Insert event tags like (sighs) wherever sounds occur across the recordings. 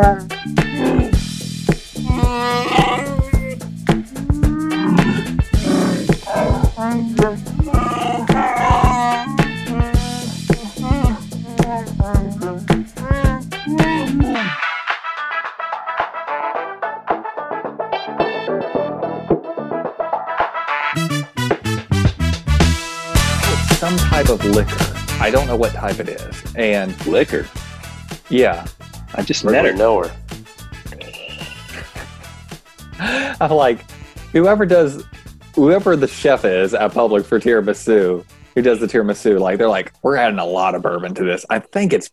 Some type of liquor. I don't know what type it is. And Liquor. yeah, I just Where met her. know her? (laughs) I'm like, whoever does, whoever the chef is at Publix for tiramisu, who does the tiramisu, like they're like, we're adding a lot of bourbon to this. I think it's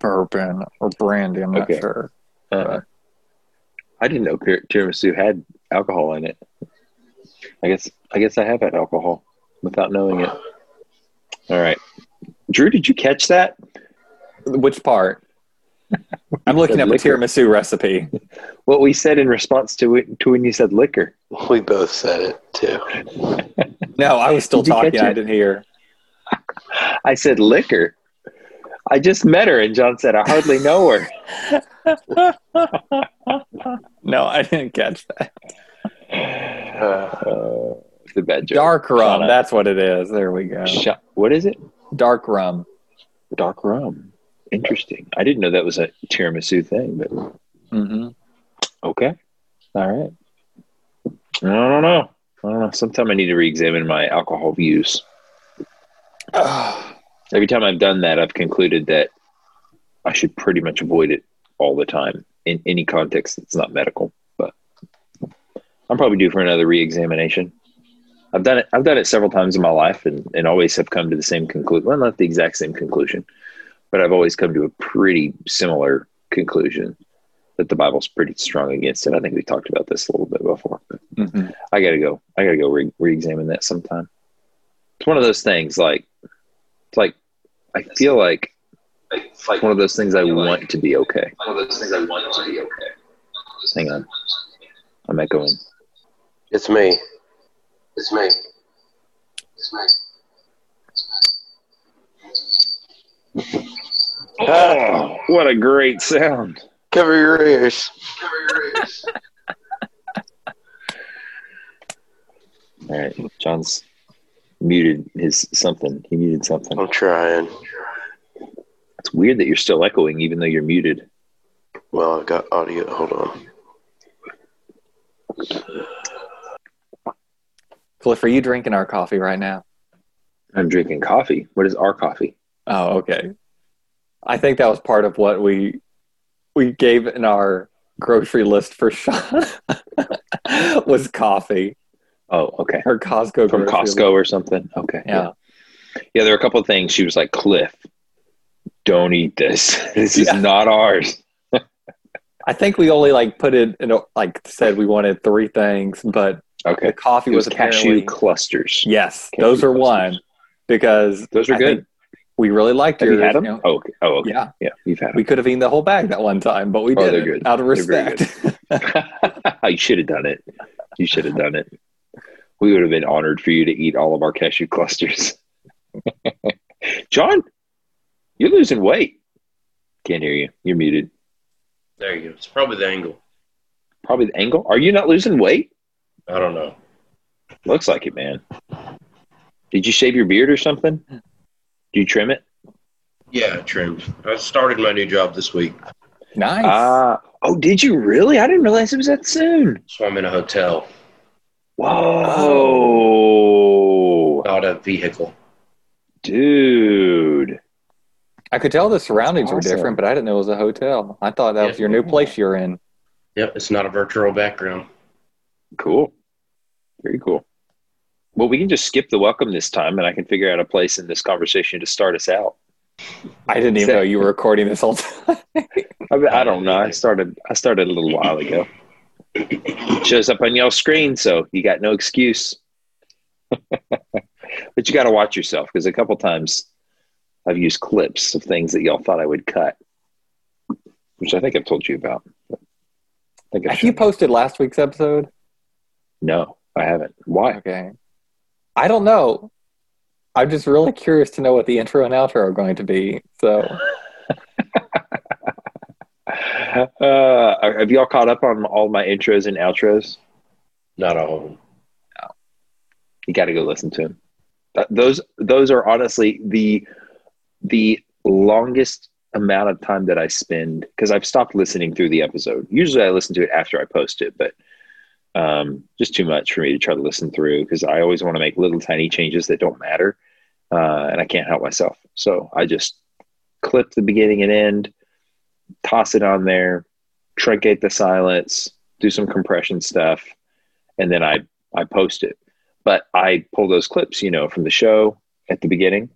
bourbon or brandy. I'm not Okay. sure. Uh, I didn't know tiramisu had alcohol in it. I guess I guess I have had alcohol without knowing it. All right, Drew, did you catch that? Which part? (laughs) I'm looking said up a tiramisu recipe. What we said in response to it, to when you said liquor. We both said it too. (laughs) No, I was still Did talking. I didn't hear. I said liquor. I just met her, and John said I hardly know her. (laughs) No, I didn't catch that. Uh, it's a bad joke. Dark rum. Shauna. That's what it is. There we go. Sh- what is it? Dark rum. Dark rum. Interesting. I didn't know that was a tiramisu thing, but hmm okay. All right. I don't know. I don't know. Sometime I need to re-examine my alcohol views. (sighs) Every time I've done that, I've concluded that I should pretty much avoid it all the time in any context that's not medical. But I'm probably due for another re-examination. I've done it. I've done it several times in my life, and, and always have come to the same conclusion. Well, not the exact same conclusion, but I've always come to a pretty similar conclusion that the Bible's pretty strong against it. I think we talked about this a little bit before, but hmm I gotta go. I gotta go re- re-examine that sometime. It's one of those things. Like, it's like I feel like it's like one of those things I want to be okay. One of those things I want to be okay. Hang on, I'm echoing. it's me. It's me. It's me. Oh, what a great sound! Cover your ears. Cover your ears. All right, John's muted his something. He muted something. I'm trying. It's weird that you're still echoing even though you're muted. Well, I've got audio. Hold on. Cliff, are you drinking our coffee right now? I'm drinking coffee. What is our coffee? Oh, okay. I think that was part of what we we gave in our grocery list for Sean (laughs) was coffee Oh, okay. or Costco From Costco or something. Okay. list. Yeah. Yeah, there were a couple of things. She was like, Cliff, don't eat this. (laughs) This is not ours. (laughs) I think we only like put it in like said we wanted three things, but okay, the coffee It was was, cashew clusters. yes, Cashew those are clusters. one because Those are I good. Think We really liked Have yours. you had them? you know. oh, okay. Oh, okay. Yeah, Yeah, you've had them. we could have eaten the whole bag that one time, but we Oh, did they're good. out of respect. (laughs) you should have done it. You should have done it. We would have been honored for you to eat all of our cashew clusters. (laughs) John, you're losing weight. Can't hear you. You're muted. There you go. It's probably the angle. Probably the angle. Are you not losing weight? I don't know. Looks like it, man. Did you shave your beard or something? Do you trim it? Yeah, I trimmed. I started my new job this week, nice. Ah, oh, did you really? I didn't realize it was that soon. so I'm in a hotel, Whoa, not a vehicle. dude. I could tell the surroundings were different, but I didn't know it was a hotel. I thought that Yeah. was your new place you're in. Yep, it's not a virtual background. Cool. Very cool. Well, we can just skip the welcome this time, and I can figure out a place in this conversation to start us out. I didn't even that- know you were recording this whole time. (laughs) I, mean, I don't know. I started. I started a little while ago. It shows up on y'all's screen, so you got no excuse. (laughs) but you got to watch yourself because a couple times I've used clips of things that y'all thought I would cut, which I think I've told you about. I think I've Have you posted last week's episode? No, I haven't. Why? Okay. I don't know. I'm just really curious to know what the intro and outro are going to be. So (laughs) Uh, have y'all caught up on all my intros and outros? Not all of them. You got to go listen to them. Th- Those those are honestly the the longest amount of time that I spend because I've stopped listening through the episode. Usually I listen to it after I post it, but um, just too much for me to try to listen through because I always want to make little tiny changes that don't matter, uh, and I can't help myself. So I just clip the beginning and end, toss it on there, truncate the silence, do some compression stuff, and then I I post it. But I pull those clips, you know, from the show at the beginning,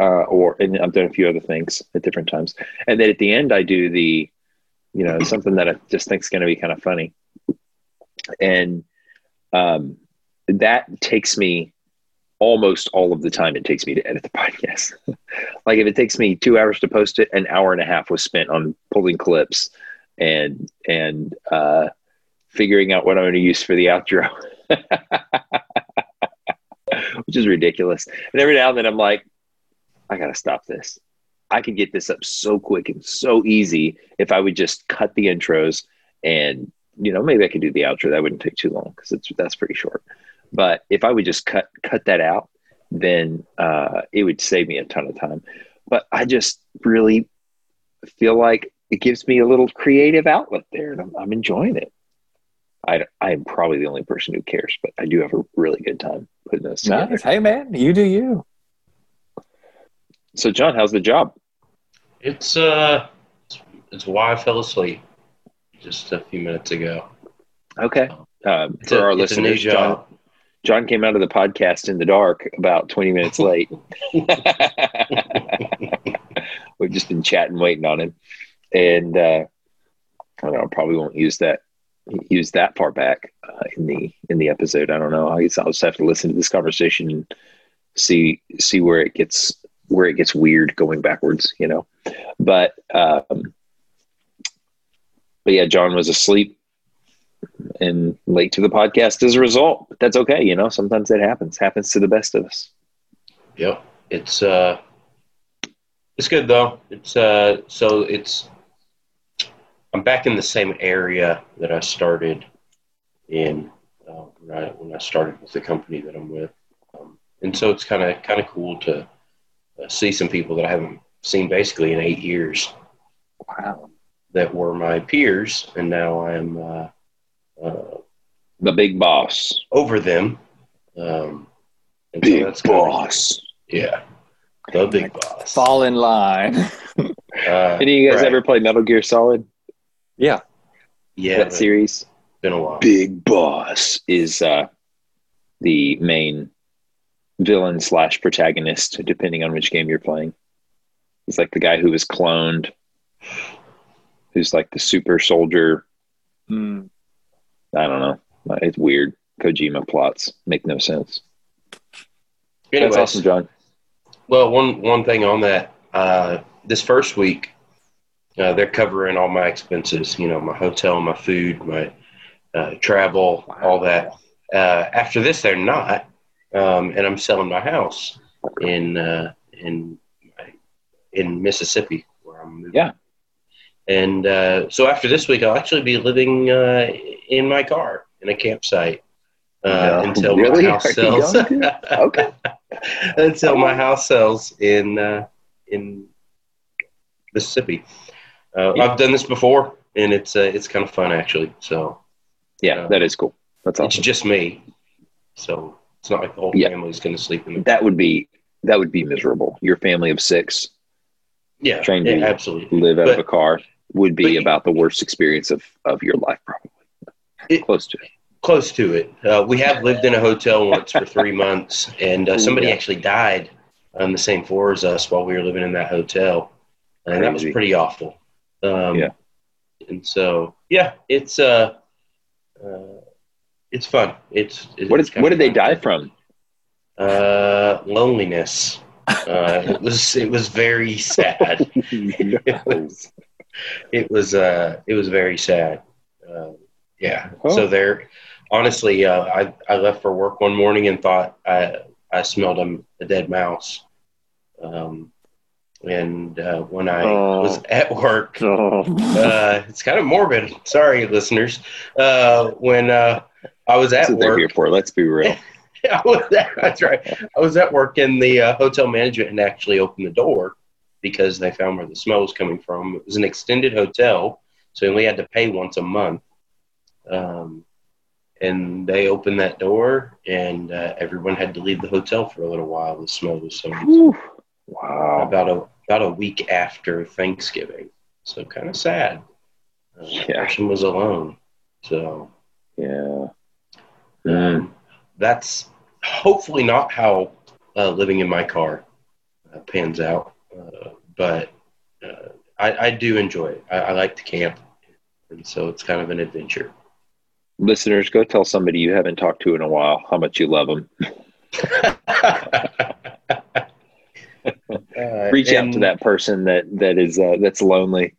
uh, or and I've done a few other things at different times, and then at the end I do the, you know, something that I just think is going to be kind of funny, and um, that takes me almost all of the time it takes me to edit the (laughs) podcast. like if it takes me two hours to post it, an hour and a half was spent on pulling clips and and uh, figuring out what I'm going to use for the outro, (laughs) which is ridiculous. And every now and then I'm like, I got to stop this. I could get this up so quick and so easy if I would just cut the intros and you know maybe I could do the outro. That wouldn't take too long because it's that's pretty short. But if I would just cut cut that out, then uh, it would save me a ton of time. But I just really feel like it gives me a little creative outlet there, and I'm, I'm enjoying it. I I am probably the only person who cares, but I do have a really good time putting this together. Nice. Hey, man, you do you. So, John, how's the job? It's uh, it's, it's why I fell asleep just a few minutes ago. Okay. Um, for a, our a listeners, John. John came out of the podcast in the dark about 20 minutes late. (laughs) (laughs) We've just been chatting, waiting on him. And uh, I don't know, probably won't use that use that far back uh, in the in the episode. I don't know. I guess I'll just have to listen to this conversation and see see where it gets where it gets weird going backwards, you know. But um but yeah, John was asleep and late to the podcast as a result. But that's okay, you know. Sometimes that happens. Happens to the best of us. Yep. It's uh it's good though. It's uh so it's I'm back in the same area that I started in uh, when I when I started with the company that I'm with. Um, and so it's kind of kind of cool to uh, see some people that I haven't seen basically in 8 years Wow. That were my peers and now I'm uh, uh, The big boss. over them. Um, and so that's kinda- yeah. The big boss. Fall in line. (laughs) Uh, Any of you guys right. ever play Metal Gear Solid? yeah. Yeah, that series? been a while. Big Boss is uh, the main villain slash protagonist, depending on which game you're playing. He's like the guy who was cloned, who's like the super soldier. Hmm. I don't know. It's weird. Kojima plots make no sense. Anyways, That's awesome, John. well, one one thing on that, uh, this first week, uh, they're covering all my expenses. You know, my hotel, my food, my uh, travel, all that. Uh, after this, they're not, um, and I'm selling my house in uh, in in Mississippi, where I'm moving. Yeah. And uh, so after this week, I'll actually be living uh, in my car in a campsite uh, No, until really? my house sells. (laughs) Okay. until my house sells in uh, in Mississippi. Uh, Yeah. I've done this before, and it's uh, it's kind of fun actually. So Yeah, that is cool. That's it's just me, so it's not like the whole Yeah. family's going to sleep in the. That would be that would be miserable. Your family of six yeah, trying to yeah, absolutely. live out of a car would be about the worst experience of, of your life, probably. It- Close to it. Close to it. Uh, we have lived in a hotel once for three months, and uh, (laughs) somebody yeah. actually died on the same floor as us while we were living in that hotel, and that was pretty awful. Um, Yeah. And so, yeah, it's uh, uh it's fun. It's, it's What did kinda what did they die from? Uh, loneliness. (laughs) Uh, it was it was very sad. (laughs) it was it was uh it was very sad. Uh, yeah. Oh. So there, honestly, uh, I I left for work one morning and thought I I smelled a, a dead mouse. Um, and uh, when I Oh. was at work, Oh. uh, it's kind of morbid. Sorry, listeners. Uh, when uh, I was at work, here for. Let's be real. (laughs) I was at, that's right. I was at work, and the uh, hotel management had actually opened the door because they found where the smell was coming from. It was an extended hotel, so we only had to pay once a month. Um, and they opened that door, and uh, everyone had to leave the hotel for a little while. The smell was so Whew. Wow. about a about a week after Thanksgiving. So kind of sad. Uh, the Yeah. person was alone. So Yeah. Mm. um, that's hopefully not how uh, living in my car uh, pans out. Uh, but uh, I, I do enjoy it. I, I like to camp, and so it's kind of an adventure. Listeners, go tell somebody you haven't talked to in a while how much you love them. (laughs) Uh, Reach out to that person that that is uh, that's lonely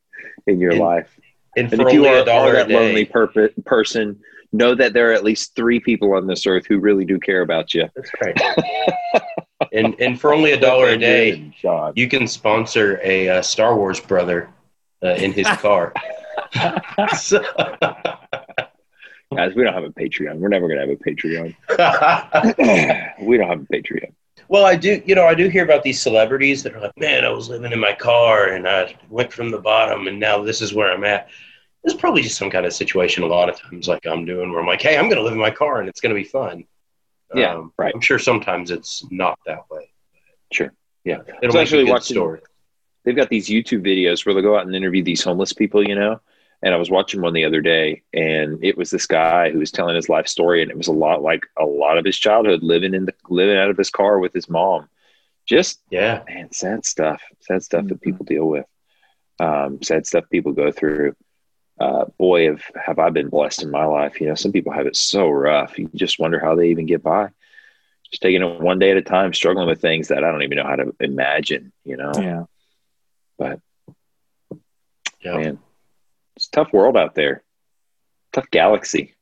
in your And life. And And if you are, a are that lonely perp- person, know that there are at least three people on this earth who really do care about you. that's right. (laughs) and (laughs) and for only a dollar a day, you can sponsor a uh, Star Wars brother uh, in his car. So- (laughs) (laughs) Guys, we don't have a Patreon. We're never going to have a Patreon. (clears throat) we don't have a Patreon. well, I do. You know, I do hear about these celebrities that are like, "Man, I was living in my car and I went from the bottom, and now this is where I'm at." There's probably just some kind of situation a lot of times, like I'm doing, where I'm like, "Hey, I'm going to live in my car and it's going to be fun." Yeah, Um, right. I'm sure sometimes it's not that way. Sure. Yeah. It'll So actually a good watching- story. They've got these YouTube videos where they go out and interview these homeless people, you know. And I was watching one the other day, and it was this guy who was telling his life story, and it was a lot like a lot of his childhood living in the living out of his car with his mom. Just Yeah, man, sad stuff. Sad stuff that Mhm. people deal with. Um, sad stuff people go through. Uh, boy, have have I been blessed in my life. You know, some people have it so rough. You just wonder how they even get by. Just taking it one day at a time, struggling with things that I don't even know how to imagine. You know, Yeah. but yeah. man, it's a tough world out there. Tough galaxy.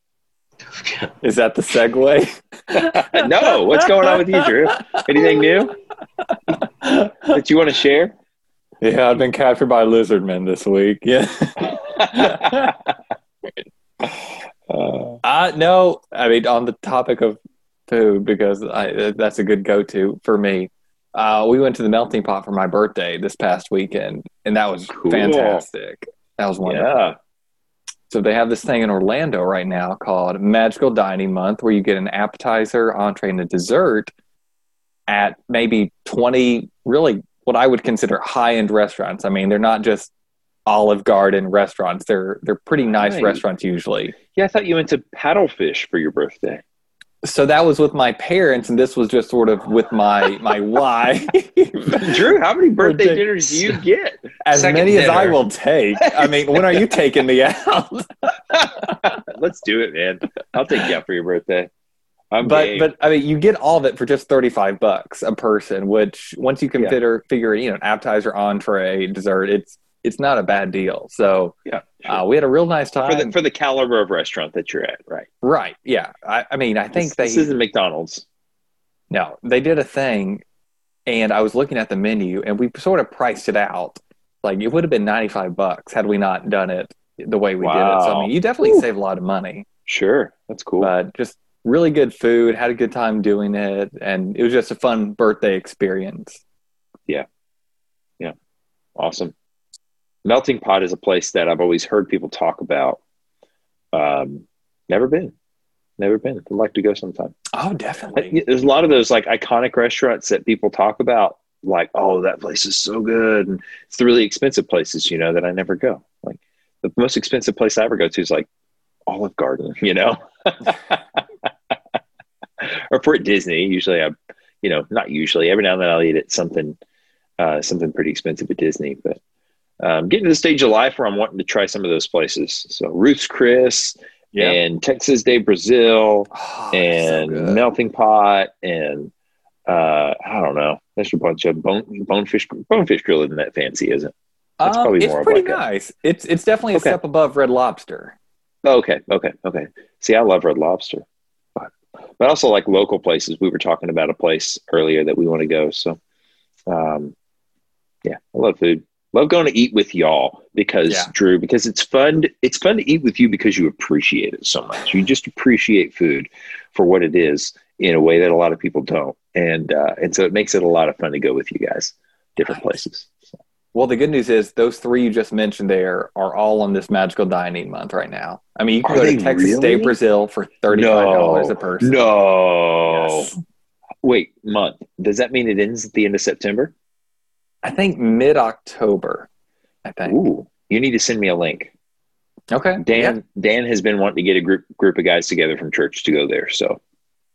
(laughs) Is that the segue? (laughs) no, what's going on with you, Drew? Anything new that you want to share? Yeah, I've been captured by lizard lizardmen this week. Yeah. (laughs) (laughs) Uh, no, I mean, on the topic of food, because I, that's a good go to for me. Uh, we went to the melting pot for my birthday this past weekend, and that was Cool. fantastic. That was wonderful. yeah. So they have this thing in Orlando right now called Magical Dining Month, where you get an appetizer, entree, and a dessert at maybe twenty really what I would consider high end restaurants. I mean, they're not just Olive Garden restaurants; they're they're pretty nice Right. restaurants usually. Yeah, I thought you went to paddlefish for your birthday. So that was with my parents, and this was just sort of with my my (laughs) wife. Drew, how many birthday dinners do you get? as Second many as I will take. I mean, when are you taking me out? (laughs) Let's do it, man. I'll take you out for your birthday. I'm but game. but I mean, you get all of it for just thirty five bucks a person. Which once you Yeah. consider figure you know an appetizer, entree, dessert, it's it's not a bad deal. So yeah, uh, we had a real nice time. for the for the caliber of restaurant that you're at, right? right? Yeah. I, I mean, I think this, they this isn't McDonald's. no they did a thing, and I was looking at the menu, and we sort of priced it out. Like it would have been ninety five bucks had we not done it the way we did it. So I mean, you definitely Whew. save a lot of money. Sure, that's cool. but just really good food had a good time doing it and it was just a fun birthday experience Yeah. Yeah. awesome. Melting Pot is a place that I've always heard people talk about. Um, never been, never been. I'd like to go sometime. oh definitely There's a lot of those like iconic restaurants that people talk about, like, oh, that place is so good, and it's the really expensive places, you know, that I never go. Like the most expensive place I ever go to is like Olive Garden, (laughs) you know, or for Disney. Usually, I, you know, not usually. Every now and then I'll eat at something, uh, something pretty expensive at Disney, but. Um, getting to the stage of life where I'm wanting to try some of those places. So Ruth's Chris yeah. and Texas de Brazil Oh, and good. melting pot and uh I don't know. There's a bunch of bone bonefish bonefish grill isn't that fancy, is it? that's Um, probably it's more of pretty like a- nice it's it's definitely a Okay. step above red lobster Oh, okay, okay, okay. See, I love red lobster. But, but also like local places. We were talking about a place earlier that we want to go. So um Yeah, I love food. Love going to eat with y'all because Yeah. Drew, because it's fun. It's fun to eat with you because you appreciate it so much. You just appreciate food for what it is in a way that a lot of people don't, and uh, and so it makes it a lot of fun to go with you guys, different places. So, Well, the good news is those three you just mentioned there are all on this magical dining month right now. I mean, you can Are go to Texas really? State Brazil for thirty-five dollars No. a person. no, Yes. wait, month. Does that mean it ends at the end of September? I think mid October. I think. Ooh, you need to send me a link. Okay. Dan Yeah. Dan has been wanting to get a group group of guys together from church to go there. So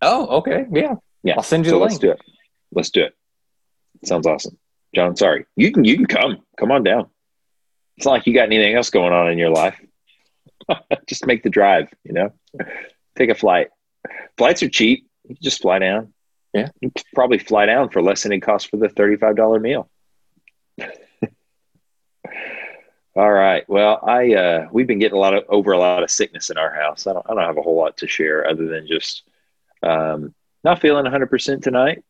Oh, okay. Yeah. yeah, I'll send you so the let's link. do it. Let's do it. Sounds awesome, John. Sorry, you can you can come. Come on down. It's not like you got anything else going on in your life. (laughs) just make the drive. You know, take a flight. Flights are cheap. You can just fly down. Yeah. you can probably fly down for less than it costs for the thirty-five dollar meal. All right. Well, I uh, we've been getting a lot of over a lot of sickness in our house. I don't I don't have a whole lot to share other than just um, not feeling 100 percent tonight.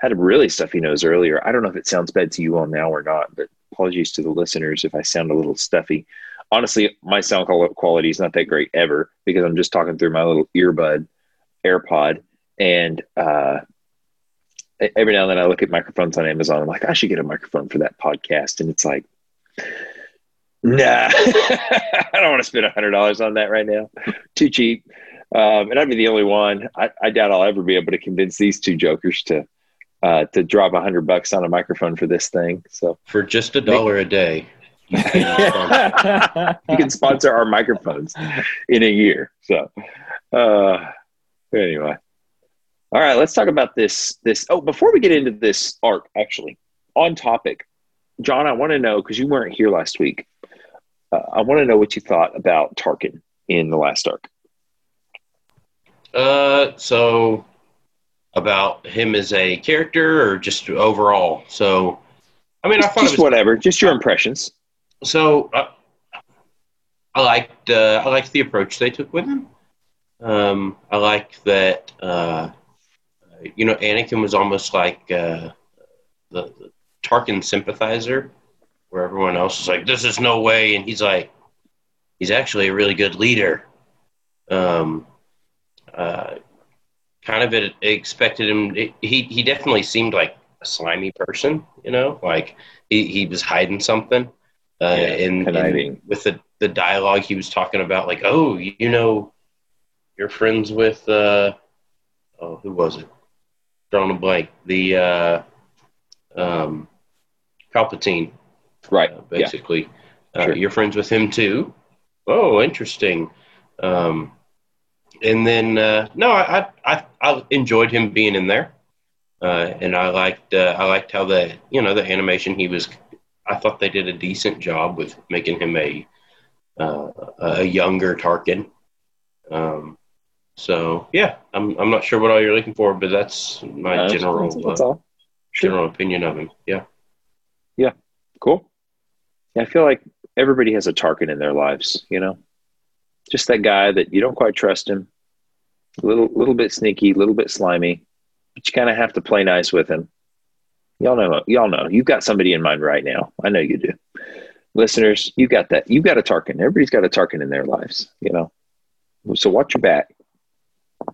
Had a really stuffy nose earlier. I don't know if it sounds bad to you all now or not, but apologies to the listeners if I sound a little stuffy. Honestly, my sound quality is not that great ever because I'm just talking through my little earbud, AirPod, and uh, every now and then I look at microphones on Amazon. I'm like, I should get a microphone for that podcast, and it's like, nah, (laughs) I don't want to spend a hundred dollars on that right now. Too cheap. Um, and I'd be the only one. I, I doubt I'll ever be able to convince these two jokers to uh, to drop a hundred bucks on a microphone for this thing. So For just a dollar a day. you can- (laughs) you can sponsor our microphones in a year. So uh, anyway, all right. Let's talk about this. This. Oh, before we get into this arc, actually, on topic, John, I want to know because you weren't here last week. Uh, I want to know what you thought about Tarkin in the last arc. Uh, so about him as a character or just overall? So, I mean, I thought just was whatever. Just your impressions. so. Uh, I liked uh, I liked the approach they took with him. Um, I like that uh, you know Anakin was almost like uh, the, the Tarkin sympathizer, where everyone else is like, "This is no way," and he's like, "He's actually a really good leader." Um, uh, kind of it, expected him. he he definitely seemed like a slimy person, you know, like he, he was hiding something. Uh, Yeah, conniving. in with the the dialogue he was talking about, like, oh, you know, you're friends with uh, oh, who was it? Drawing a blank. The uh, um, Palpatine, Right. uh, Yeah. basically. Uh, Sure. You're friends with him too. Oh, interesting. Um, and then uh, no, I, I I enjoyed him being in there, uh, and I liked uh, I liked how the you know the animation he was. I thought they did a decent job with making him a uh, a younger Tarkin. Um, so yeah, I'm I'm not sure what all you're looking for, but that's my Uh, general that's, that's uh, general opinion of him. Yeah. Yeah. Cool. I feel like everybody has a Tarkin in their lives, you know? Just that guy that you don't quite trust him. A little little bit sneaky, a little bit slimy, but you kind of have to play nice with him. Y'all know y'all know. You've got somebody in mind right now. I know you do. Listeners, you got that. You got a Tarkin. Everybody's got a Tarkin in their lives, you know. So watch your back.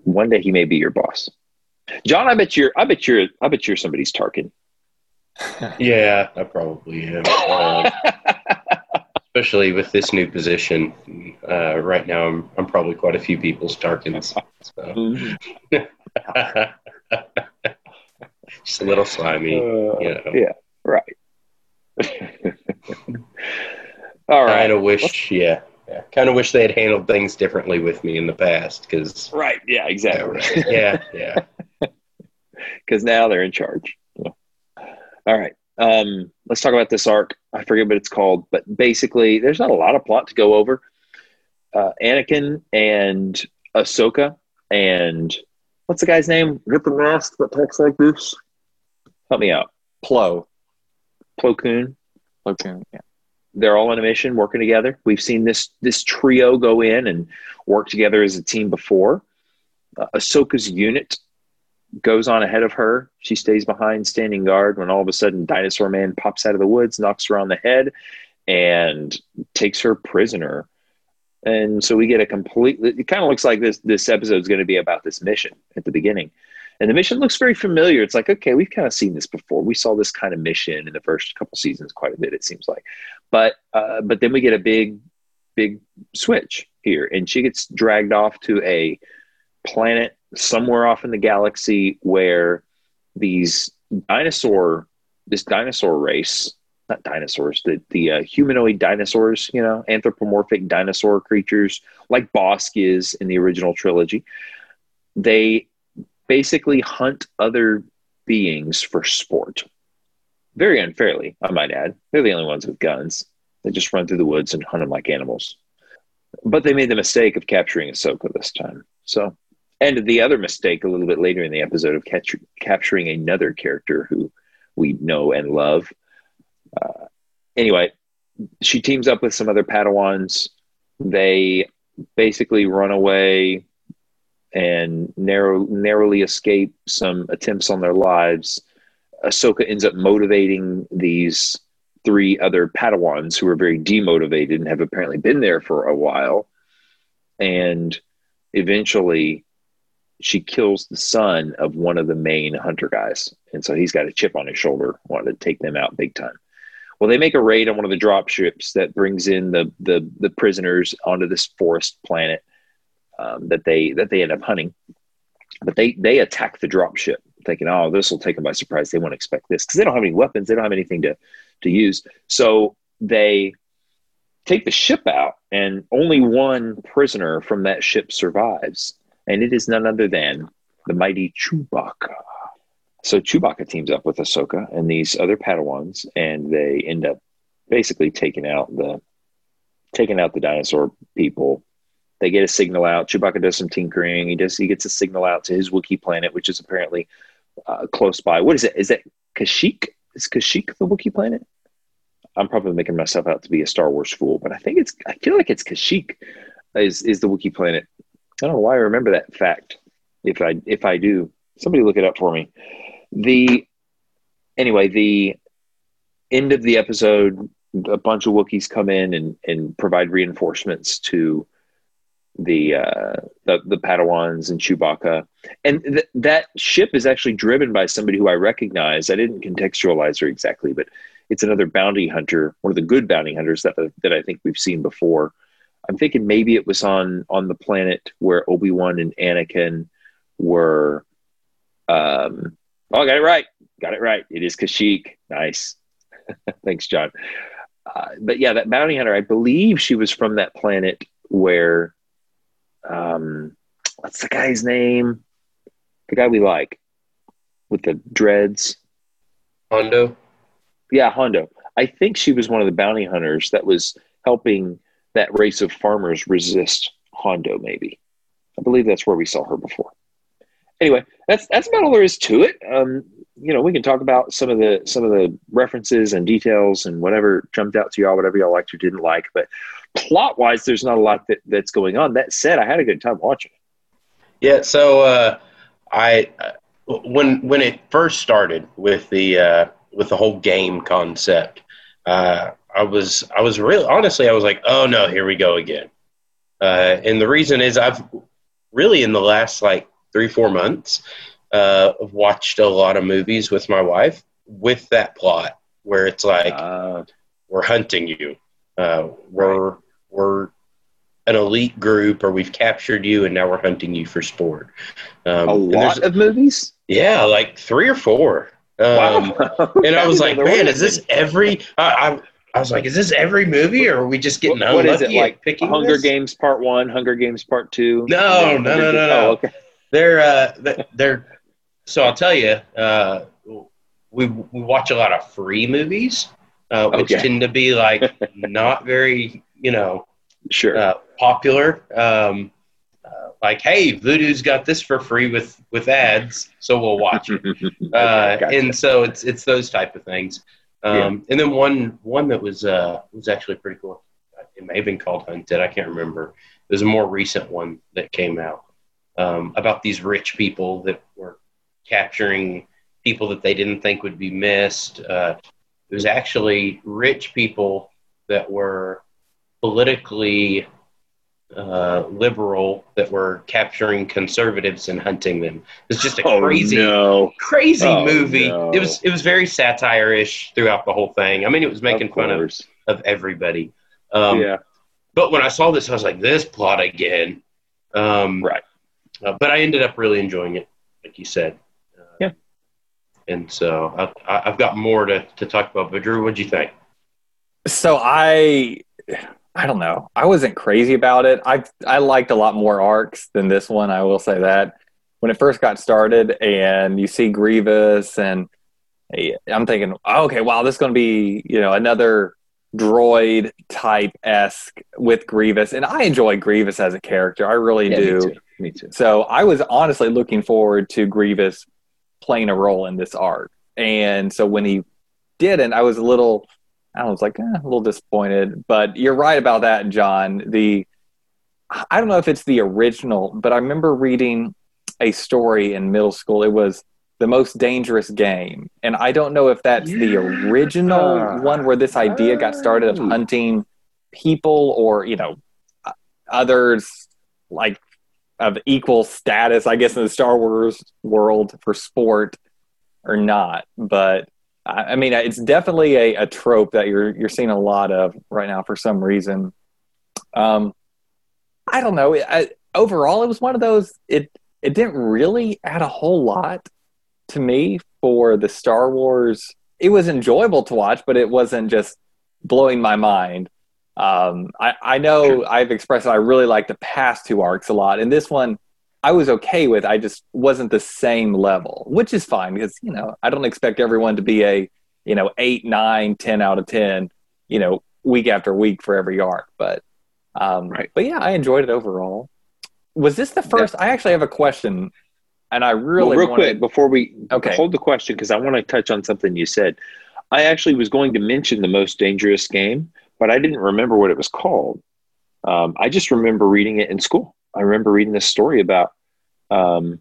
One day he may be your boss. John, I bet you're I bet you're I bet you're somebody's Tarkin. (laughs) Yeah, I probably am. Um, especially with this new position. Uh, right now, I'm, I'm probably quite a few people's Tarkins. So. (laughs) Just a little slimy. Uh, you know. Yeah, right. (laughs) All right. Kind of wish, yeah. yeah. Kind of wish they had handled things differently with me in the past because, Right. Yeah, exactly. yeah, yeah. Because now they're in charge. All right. Um, let's talk about this arc. I forget what it's called, but basically, there's not a lot of plot to go over. Uh, Anakin and Ahsoka and what's the guy's name? Get the mask that talks like this. Help me out. Plo. Plo Koon. Okay. Yeah. they're all on a mission working together. We've seen this this trio go in and work together as a team before. Uh, Ahsoka's unit goes on ahead of her. She stays behind, standing guard. When all of a sudden, Dinosaur Man pops out of the woods, knocks her on the head, and takes her prisoner. And so we get a complete. It kind of looks like this this episode is going to be about this mission at the beginning, and the mission looks very familiar. It's like okay, we've kind of seen this before. We saw this kind of mission in the first couple seasons quite a bit. It seems like, but uh, but then we get a big big switch here, and she gets dragged off to a planet somewhere off in the galaxy where these dinosaur this dinosaur race not dinosaurs the the uh, humanoid dinosaurs you know anthropomorphic dinosaur creatures like Bossk is in the original trilogy they basically hunt other beings for sport. Very unfairly i might add. They're the only ones with guns. They just run through the woods and hunt them like animals. But they made the mistake of capturing Ahsoka this time. So and the other mistake a little bit later in the episode of catch, capturing another character who we know and love. Uh, anyway, she teams up with some other Padawans. They basically run away and narrow, narrowly escape some attempts on their lives. Ahsoka ends up motivating these three other Padawans who are very demotivated and have apparently been there for a while. And eventually, she kills the son of one of the main hunter guys. And so he's got a chip on his shoulder, wanted to take them out big time. Well, they make a raid on one of the drop ships that brings in the the, the prisoners onto this forest planet um, that they that they end up hunting. But they they attack the drop ship, thinking, "Oh, this will take them by surprise. They won't expect this because they don't have any weapons. They don't have anything to to use." So they take the ship out, and only one prisoner from that ship survives and it is none other than the mighty Chewbacca. So Chewbacca teams up with Ahsoka and these other Padawans, and they end up basically taking out the taking out the dinosaur people. They get a signal out. Chewbacca does some tinkering. He does. He gets a signal out to his Wookiee planet, which is apparently uh, close by. What is it? Is that Kashyyyk? Is Kashyyyk the Wookiee planet? I'm probably making myself out to be a Star Wars fool, but I think it's. I feel like it's Kashyyyk is is the Wookiee planet I don't know why I remember that fact. If I if I do, somebody look it up for me. The anyway, the end of the episode, a bunch of Wookiees come in and and provide reinforcements to the uh, the, the Padawans and Chewbacca, and th- that ship is actually driven by somebody who I recognize. I didn't contextualize her exactly, but it's another bounty hunter, one of the good bounty hunters that that I think we've seen before. I'm thinking maybe it was on on the planet where Obi Wan and Anakin were. Um, oh, I got it right. Got it right. It is Kashyyyk. Nice. (laughs) Thanks, John. Uh, but yeah, that bounty hunter. I believe she was from that planet where. Um, what's the guy's name? The guy we like with the dreads. Hondo. Yeah, Hondo. I think she was one of the bounty hunters that was helping that race of farmers resist Hondo, maybe. I believe that's where we saw her before. Anyway, that's that's about all there is to it. Um, you know, we can talk about some of the some of the references and details and whatever jumped out to y'all, whatever y'all liked or didn't like. But plot wise, there's not a lot that, that's going on. That said, I had a good time watching it. Yeah. So uh, I uh, when when it first started with the uh, with the whole game concept, uh, I was I was real honestly I was like, oh no, here we go again. Uh, and the reason is I've really in the last like three four months uh, watched a lot of movies with my wife with that plot where it's like Uh, we're hunting you, uh, we're we're an elite group or we've captured you and now we're hunting you for sport. Um, a lot of movies. yeah, like three or four. Um, (laughs) and I was like, man, is this every? I, I, was like, is this every movie, or are we just getting what is it like? picking Hunger this? Games Part One, Hunger Games Part Two. No, no, no, no, no. Oh, okay. They're uh, they're. So I'll tell you, uh, we we watch a lot of free movies, uh, which Okay. tend to be like (laughs) not very, you know, Sure. uh, popular. Um, uh, like, hey, Vudu's got this for free with with ads, so we'll watch it. (laughs) uh, Gotcha. and so it's it's those type of things. Um, And then one one that was uh, was actually pretty cool. It may have been called Hunted. I can't remember. There's a more recent one that came out um, about these rich people that were capturing people that they didn't think would be missed. Uh, it was actually rich people that were politically uh, liberal that were capturing conservatives and hunting them. It's just a crazy, Oh, no. crazy Oh, movie. no. It was it was very satire-ish throughout the whole thing. I mean, it was making Of fun of, of everybody. Um, yeah. But when I saw this, I was like, this plot again. Um, Right. uh, but I ended up really enjoying it, like you said. Uh, Yeah. And so I, I, I've got more to, to talk about. But Drew, what'd you think? So I, I don't know. I wasn't crazy about it. I I liked a lot more arcs than this one. I will say that when it first got started, and you see Grievous, and eh, I'm thinking, oh, okay, wow, this is going to be you know another droid type esque with Grievous, and I enjoy Grievous as a character. I really Yeah, do. Me too. Me too. So I was honestly looking forward to Grievous playing a role in this arc. And so when he didn't, I was a little, I was like, eh, a little disappointed. But you're right about that, John. The, I don't know if it's the original, but I remember reading a story in middle school. It was the most dangerous game. And I don't know if that's the original Yeah. one where this idea got started of hunting people or, you know, others like of equal status, I guess, in the Star Wars world for sport or not. But I I mean, it's definitely a, a trope that you're you're seeing a lot of right now for some reason. Um, I don't know. I, overall, it was one of those. It it didn't really add a whole lot to me for the Star Wars. It was enjoyable to watch, but it wasn't just blowing my mind. Um, I, I know I've expressed that I really like the past two arcs a lot, and this one I was okay with. I just wasn't the same level, which is fine because you know I don't expect everyone to be a you know eight, nine, ten out of ten, you know, week after week for every arc. But um, Right. but yeah, I enjoyed it overall. Was this the first? I actually have a question, and I really well, real wanted- quick before we Okay. hold the question because I want to touch on something you said. I actually was going to mention the most dangerous game, but I didn't remember what it was called. Um, I just remember reading it in school. I remember reading this story about um,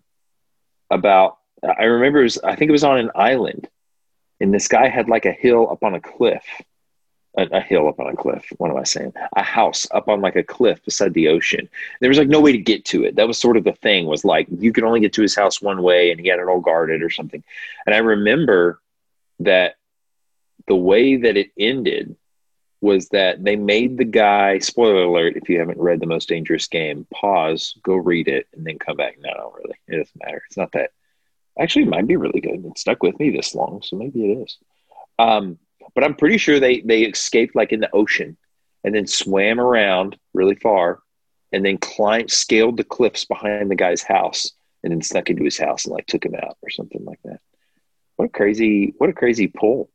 about. I remember it was, I think it was on an island, and this guy had like a hill up on a cliff. A, a hill up on a cliff. What am I saying? A house up on like a cliff beside the ocean there was like no way to get to it. That was sort of the thing was like you could only get to his house one way and he had it all guarded or something. And I remember that the way that it ended was that they made the guy spoiler alert if you haven't read the most dangerous game pause go read it and then come back no no really it doesn't matter it's not that actually it might be really good it stuck with me this long so maybe it is um, but i'm pretty sure they they escaped like in the ocean and then swam around really far and then climbed, scaled the cliffs behind the guy's house and then snuck into his house and like took him out or something like that. What a crazy, what a crazy pull.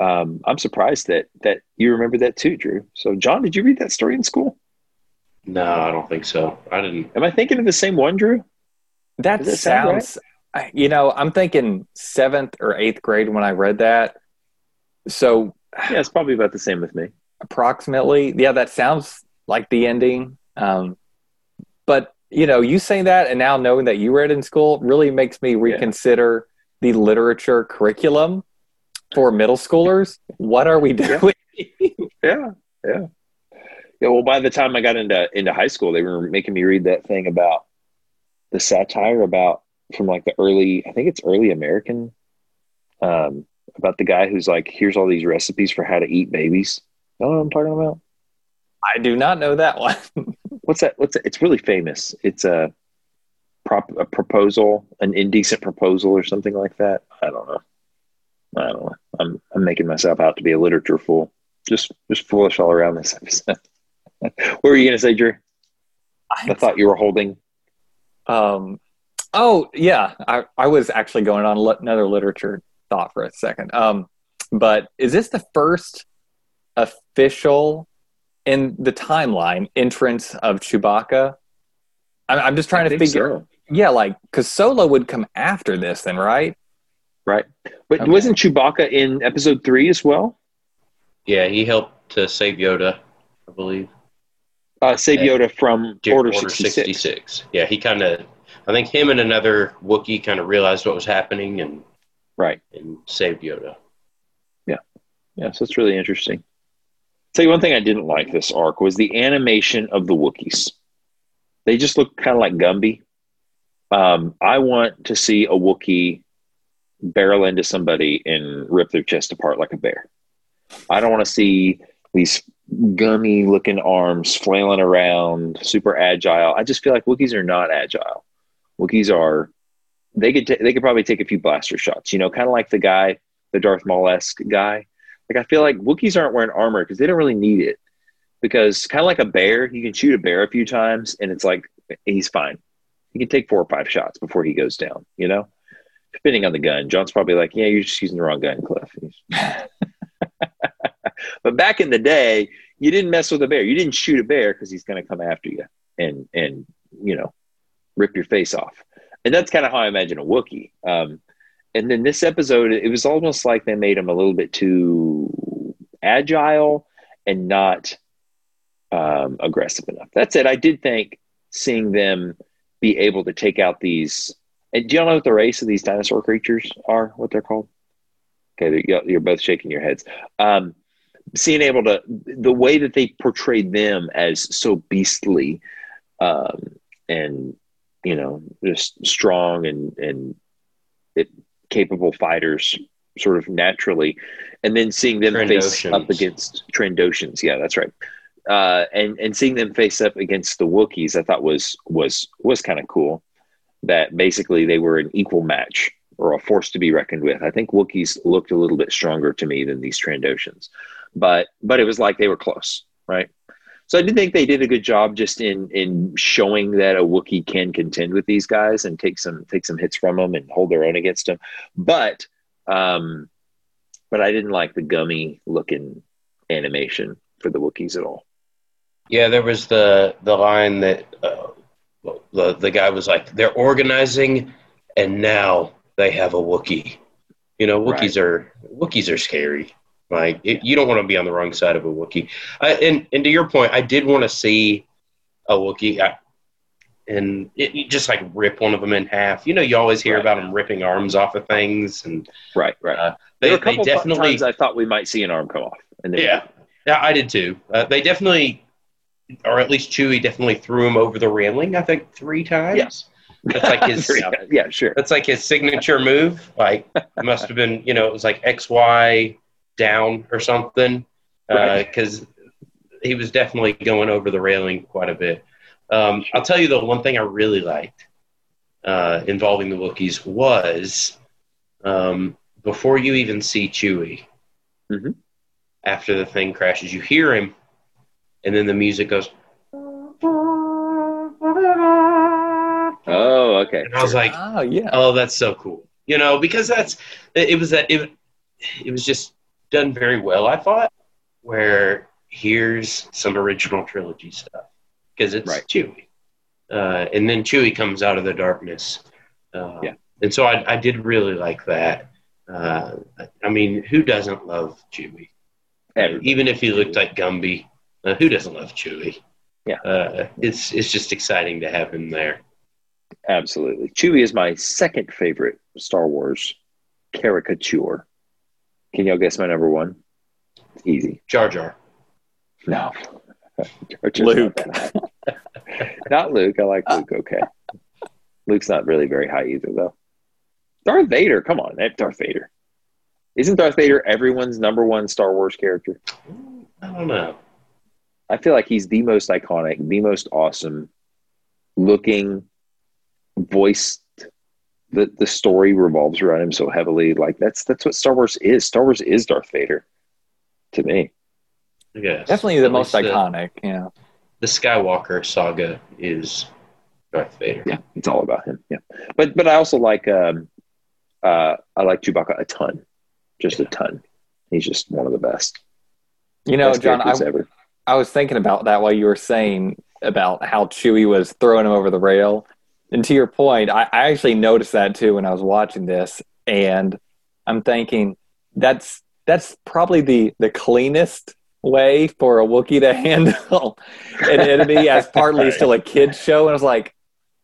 Um, I'm surprised that that you remember that too, Drew. So, John, did you read that story in school? No, I don't think so. I didn't. Am I thinking of the same one, Drew? That, Does that sound sounds, you know, I'm thinking seventh or eighth grade when I read that. So Yeah, it's probably about the same with me. approximately, yeah, that sounds like the ending. Um, but you know, you saying that and now knowing that you read in school really makes me reconsider the literature curriculum for middle schoolers. What are we Yeah. doing? (laughs) Yeah, yeah, yeah. Well, by the time I got into into high school, they were making me read that thing about the satire about from like the early, I think it's early American, um, about the guy who's like, here's all these recipes for how to eat babies. You know what I'm talking about? I do not know that one. (laughs) What's that? What's that? It's really famous. It's a prop a proposal, an indecent proposal, or something like that. I don't know. I don't know. I'm I'm making myself out to be a literature fool. Just just foolish all around this episode. (laughs) what were you gonna say, Drew? I thought you were holding. Um, oh yeah, I, I was actually going on another literature thought for a second. Um, but is this the first official in the timeline entrance of Chewbacca? I'm, I'm just trying I to think figure. so. Yeah, like because Solo would come after this, then right? Right. But Okay. wasn't Chewbacca in episode three as well? Yeah, he helped to save Yoda, I believe. Uh, save Yeah. Yoda from J- Order, 66. 66. Yeah, he kind of. I think him and another Wookiee kind of realized what was happening and Right. and saved Yoda. Yeah, yeah, so it's really interesting. Tell you one thing I didn't like this arc was the animation of the Wookiees. They just look kind of like Gumby. Um, I want to see a Wookiee barrel into somebody and rip their chest apart like a bear. I don't want to see these gummy looking arms flailing around, super agile. I just feel like Wookiees are not agile. Wookiees are they could ta- they could probably take a few blaster shots, you know, kind of like the guy, the Darth Maul esque guy. Like I feel like Wookiees aren't wearing armor because they don't really need it. Because kind of like a bear, you can shoot a bear a few times and it's like he's fine. He can take four or five shots before he goes down, you know? Depending on the gun. John's probably like, Yeah, you're just using the wrong gun, Cliff. (laughs) but back in the day, you didn't mess with a bear. You didn't shoot a bear because he's gonna come after you and and you know rip your face off. And that's kind of how I imagine a Wookiee. Um, and then this episode, it was almost like they made him a little bit too agile and not um, aggressive enough. That's it. I did think seeing them be able to take out these. And do y'all know what the race of these dinosaur creatures are? What they're called? Okay, you're you're both shaking your heads. Um, seeing able to the way that they portrayed them as so beastly um, and you know just strong and and it, capable fighters sort of naturally and then seeing them face up against Trandoshans yeah that's right uh, and and seeing them face up against the Wookiees I thought was was was kind of cool that basically they were an equal match or a force to be reckoned with I think Wookiees looked a little bit stronger to me than these Trandoshans but but it was like they were close right so I did think they did a good job just in in showing that a Wookiee can contend with these guys and take some take some hits from them and hold their own against them. But um, but I didn't like the gummy looking animation for the Wookiees at all. Yeah, there was the the line that uh, the the guy was like, "They're organizing, and now they have a Wookiee." You know, Wookiees are Wookiees are scary. Like it, you don't want to be on the wrong side of a Wookiee. I, and and to your point, I did want to see a Wookiee. I, and it, you just like rip one of them in half. You know, you always hear Right. about them ripping arms off of things, and Right, right. Uh, there they, were a they couple definitely I thought we might see an arm come off. And yeah, yeah, I did too. Uh, they definitely, or at least Chewie definitely threw him over the railing. I think three times. Yes. that's like his. (laughs) yeah, yeah, sure. That's like his signature move. Like it must have been, you know, it was like X Y down or something, because he was definitely going over the railing quite a bit. Um, I'll tell you the one thing I really liked uh, involving the Wookiees was um, before you even see Chewie, Mhm. after the thing crashes, you hear him, and then the music goes. Oh, okay. And I was like, Oh yeah. oh, that's so cool. You know, because that's it, it was that it, it was just done very well. I thought where here's some original trilogy stuff because it's Right. Chewie, uh, and then Chewie comes out of the darkness. Uh, Yeah. and so I, I did really like that. Uh, I mean, who doesn't love Chewie? Everybody. Even if he looked like Gumby, uh, who doesn't love Chewie? Yeah. uh, it's it's just exciting to have him there. Absolutely. Chewie is my second favorite Star Wars caricature. Can y'all guess my number one? It's easy. Jar Jar. No. (laughs) Jar Luke. Not. (laughs) Not Luke. I like Luke. Okay. Luke's not really very high either, though. Darth Vader. Come on. That Darth Vader. Isn't Darth Vader everyone's number one Star Wars character? I don't know. I feel like he's the most iconic, the most awesome looking, voiced. The the story revolves around him so heavily. Like that's that's what Star Wars is. Star Wars is Darth Vader to me. Yes. Definitely the At most least iconic. Yeah. The, Skywalker saga is Darth Vader. Yeah, it's all about him. Yeah, but but I also like um, uh, I like Chewbacca a ton, just a ton. He's just one of the best. You know, best John, I, ever. I was thinking about that while you were saying about how Chewie was throwing him over the rail. And to your point, I, I actually noticed that too when I was watching this, and I'm thinking that's that's probably the the cleanest way for a Wookiee to (laughs) handle an enemy as partly Right. still a kid's show. And I was like,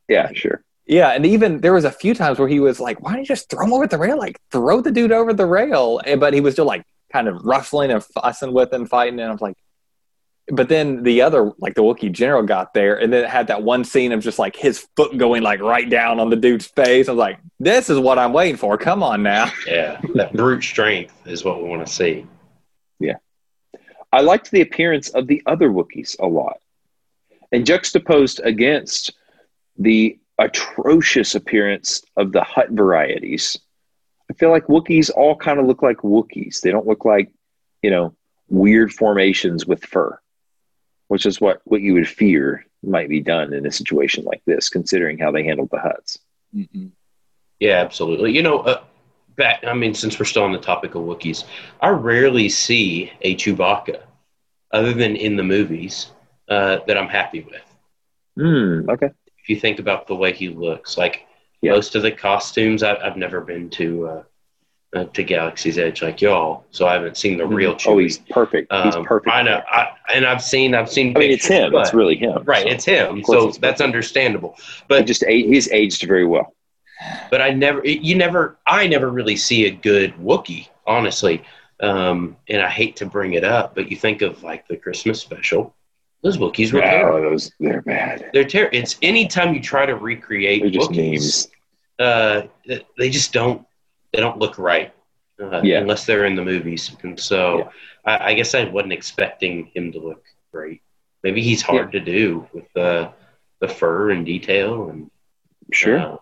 Yeah, sure. Yeah, and even there was a few times where he was like, "Why don't you just throw him over the rail? Like throw the dude over the rail." And, but he was still like kind of rustling and fussing with him, fighting, and I was like, but then the other, like the Wookiee general, got there, and then it had that one scene of just like his foot going like right down on the dude's face. I was like, "This is what I'm waiting for. Come on now." (laughs) Yeah, that brute strength is what we want to see. Yeah. I liked the appearance of the other Wookiees a lot. And juxtaposed against the atrocious appearance of the Hutt varieties, I feel like Wookiees all kind of look like Wookiees. They don't look like, you know, weird formations with fur, which is what, what you would fear might be done in a situation like this, considering how they handled the Hutts. Yeah, absolutely. You know, uh, back. I mean, since we're still on the topic of Wookiees, I rarely see a Chewbacca, other than in the movies, uh, that I'm happy with. Hmm. Okay. If you think about the way he looks, like Yeah. most of the costumes, I, I've never been to uh, uh, to Galaxy's Edge like y'all, so I haven't seen the real Chewie. Oh, he's perfect. he's Um, perfect. I know, I, and I've seen, I've seen. I mean, it's him. It's but- really him. right. So It's him. So that's understandable. he But just a- he's aged very well. but I never, you never, I never really see a good Wookiee, honestly. Um, and I hate to bring it up, but you think of like the Christmas special, those Wookiees were terrible. those they're bad. They're terrible. It's anytime you try to recreate They're just Wookiees, memes. uh, they just don't, they don't look right. Uh, Yeah. Unless they're in the movies. And so Yeah. I, I guess I wasn't expecting him to look great. Maybe he's hard to do with the, the fur and detail and Sure. uh,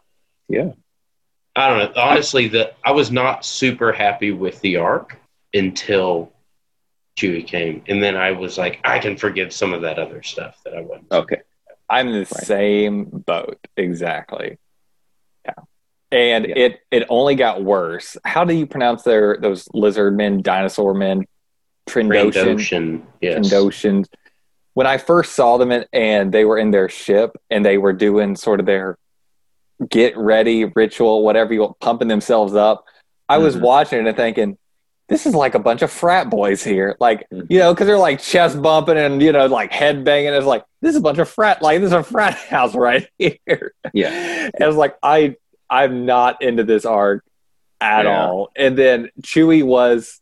Yeah. I don't know. Honestly, the I was not super happy with the arc until Chewie came, and then I was like, I can forgive some of that other stuff that I wasn't. Okay. I'm in the same boat exactly. And Yeah. it it only got worse. How do you pronounce their those lizard men, dinosaur men, Trindoshan, Trandoshan, yes. Trindoshan? When I first saw them in, and they were in their ship and they were doing sort of their get ready ritual, whatever you want, pumping themselves up. I was Mhm. watching it and thinking, this is like a bunch of frat boys here. Like, Mhm. you know, because they're like chest bumping and, you know, like head banging. It's like, this is a bunch of frat, like, this is a frat (laughs) house right here. Yeah. And I was like, I, I'm not into this arc at Yeah. all. And then Chewie was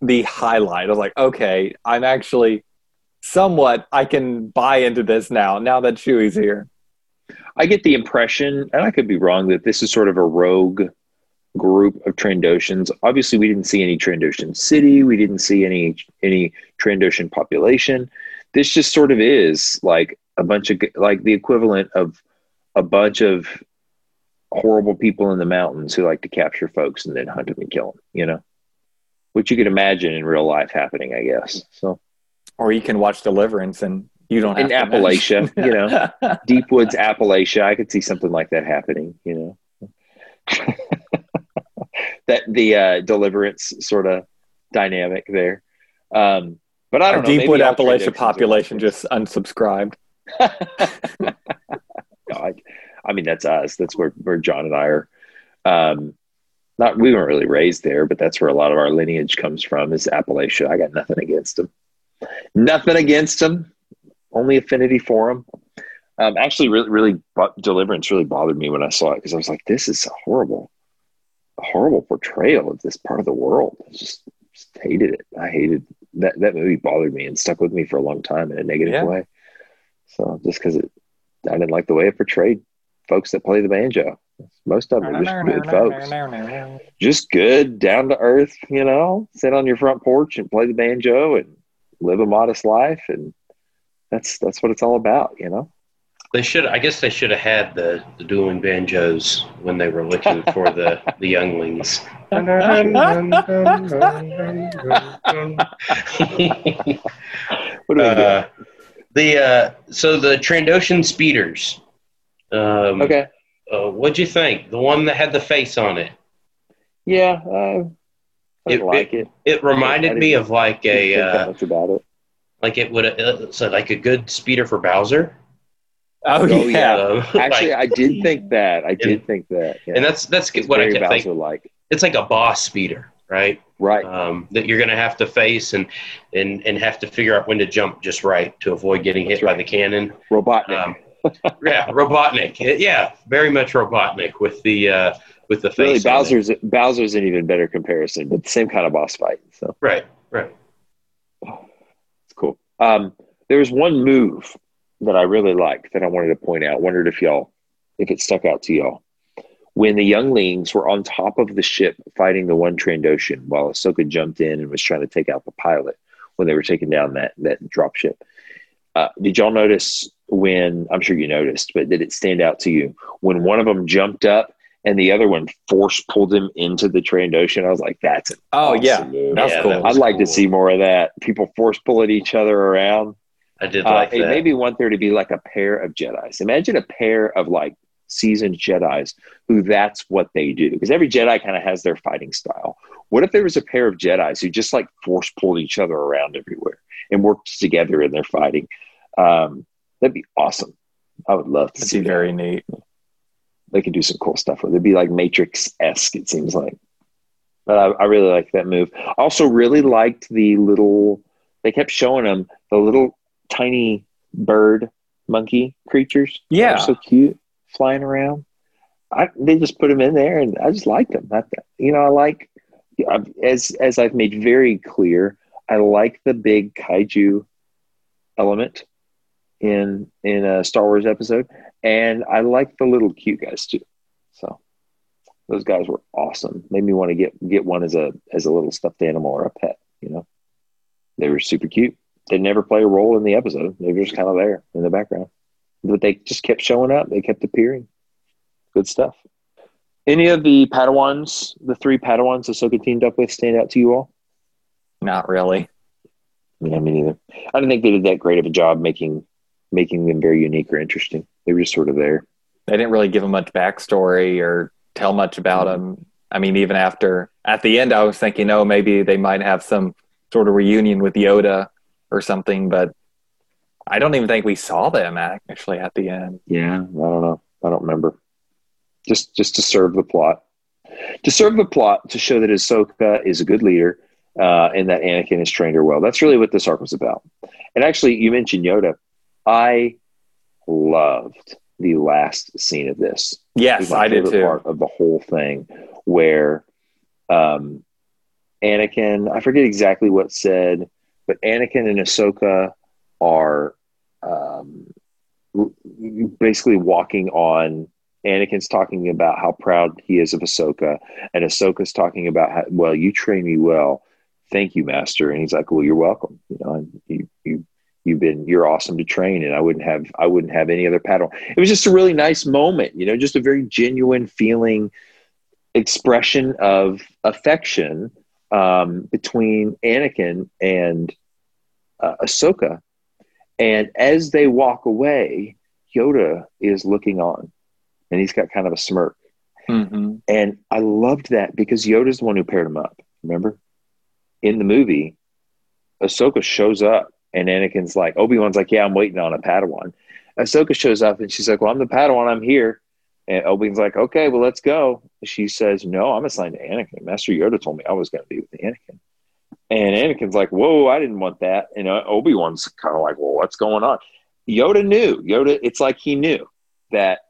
the highlight. I was like, okay, I'm actually somewhat, I can buy into this now, now that Chewie's here. I get the impression, and I could be wrong, that this is sort of a rogue group of Trandoshans. Obviously, we didn't see any Trandoshan city. We didn't see any any Trandoshan population. This just sort of is like a bunch of like the equivalent of a bunch of horrible people in the mountains who like to capture folks and then hunt them and kill them. You know, which you could imagine in real life happening, I guess. So Or you can watch Deliverance and you don't have in Appalachia, you know. (laughs) deep woods appalachia i could see something like that happening you know (laughs) that the uh deliverance sort of dynamic there um but i don't know Deepwood maybe all Appalachia population just unsubscribed. (laughs) God. I mean that's us that's where where john and i are um not we weren't really raised there but that's where a lot of our lineage comes from is appalachia i got nothing against them nothing against them only affinity for them um, actually, really, really, Deliverance really bothered me when I saw it because I was like, "This is a horrible, horrible portrayal of this part of the world." I just, just hated it. I hated that. That movie bothered me and stuck with me for a long time in a negative Yeah. way. So just because it, I didn't like the way it portrayed folks that play the banjo. Most of them are just good folks, just good, down to earth. You know, sit on your front porch and play the banjo and live a modest life, and that's that's what it's all about. You know. They should. I guess they should have had the, the dueling banjos when they were looking for the the younglings. What do we uh, the uh, so the Trandoshan speeders. Um, Okay. Uh, what'd you think? The one that had the face on it. Yeah, uh, I It- like it. It reminded I me of like a think uh, much about it. like it would uh, so like a good speeder for Bowser. Oh, Oh, yeah. (laughs) Actually, like- I did think that. I did And- think that. Yeah. and that's that's It's what I very kept. Bowser like. It's like a boss speeder, right? Right. um, that you're going to have to face and, and and have to figure out when to jump just right to avoid getting hit That's by the cannon. Robotnik. Um, yeah, Robotnik. Yeah, very much Robotnik with the uh, with the face. Really. Bowser's Bowser's an even better comparison, but the same kind of boss fight. So Right, right. it's cool. Um, there was one move that I really liked that I wanted to point out. Wondered if y'all, if it stuck out to y'all. When the younglings were on top of the ship fighting the one Trandoshan, while Ahsoka jumped in and was trying to take out the pilot when they were taking down that that drop ship. Uh, did y'all notice when? I'm sure you noticed, but did it stand out to you when one of them jumped up and the other one force pulled him into the Trandoshan? I was like, "That's an Oh awesome yeah, move. that's Yeah, cool. that I'd like to see more of that. People force pulling each other around. I did Uh, like made me want there to be like a pair of Jedi's. Imagine a pair of like seasoned Jedi's who that's what they do. Because every Jedi kind of has their fighting style. What if there was a pair of Jedi's who just like force pulled each other around everywhere and worked together in their fighting? Um, that'd be awesome. I would love to That'd see be that. very neat. They could do some cool stuff with it. It'd be like Matrix esque, it seems like. But I, I really like that move. Also, really liked the little. They kept showing them the little tiny bird monkey creatures. They're Yeah. so cute, flying around. I, they just put them in there, and I just like them. I, you know, I like as as I've made very clear. I like the big kaiju element in in a Star Wars episode, and I like the little cute guys too. So those guys were awesome. Made me want to get get one as a as a little stuffed animal or a pet. You know, they were super cute. They never play a role in the episode. They were just kind of there in the background, but they just kept showing up. They kept appearing. Good stuff. Any of the Padawans, the three Padawans Ahsoka teamed up with, stand out to you all? Not really. Yeah, me neither. I don't think they did that great of a job making making them very unique or interesting. They were just sort of there. They didn't really give them much backstory or tell much about mm-hmm. them. I mean, even after at the end, I was thinking, oh, maybe they might have some sort of reunion with Yoda or something, but I don't even think we saw them actually at the end. Yeah, I don't know. I don't remember. Just just to serve the plot, to serve the plot, to show that Ahsoka is a good leader, uh, and that Anakin has trained her well. That's really what this arc was about. And actually, you mentioned Yoda. I loved the last scene of this. Yes, I did too. Part of the whole thing, where um, Anakin, I forget exactly what said, but Anakin and Ahsoka are um, basically walking on. Anakin's talking about how proud he is of Ahsoka, and Ahsoka's talking about how well you train me well. Thank you, Master. And he's like, "Well, you're welcome. You know, you you you've been you're awesome to train, and I wouldn't have I wouldn't have any other paddle." It was just a really nice moment, you know, just a very genuine feeling, expression of affection um, between Anakin and uh, Ahsoka. And as they walk away, Yoda is looking on, and he's got kind of a smirk. hmm And I loved that because Yoda's the one who paired him up. Remember? In the movie, Ahsoka shows up and Anakin's like, Obi Wan's like, Yeah, I'm waiting on a Padawan. Ahsoka shows up and she's like, Well, I'm the Padawan, I'm here. And Obi Wan's like, Okay, well, let's go. She says, No, I'm assigned to Anakin. Master Yoda told me I was going to be with Anakin. And Anakin's like, Whoa, I didn't want that. And uh, Obi Wan's kind of like, Well, what's going on? Yoda knew. Yoda, it's like he knew that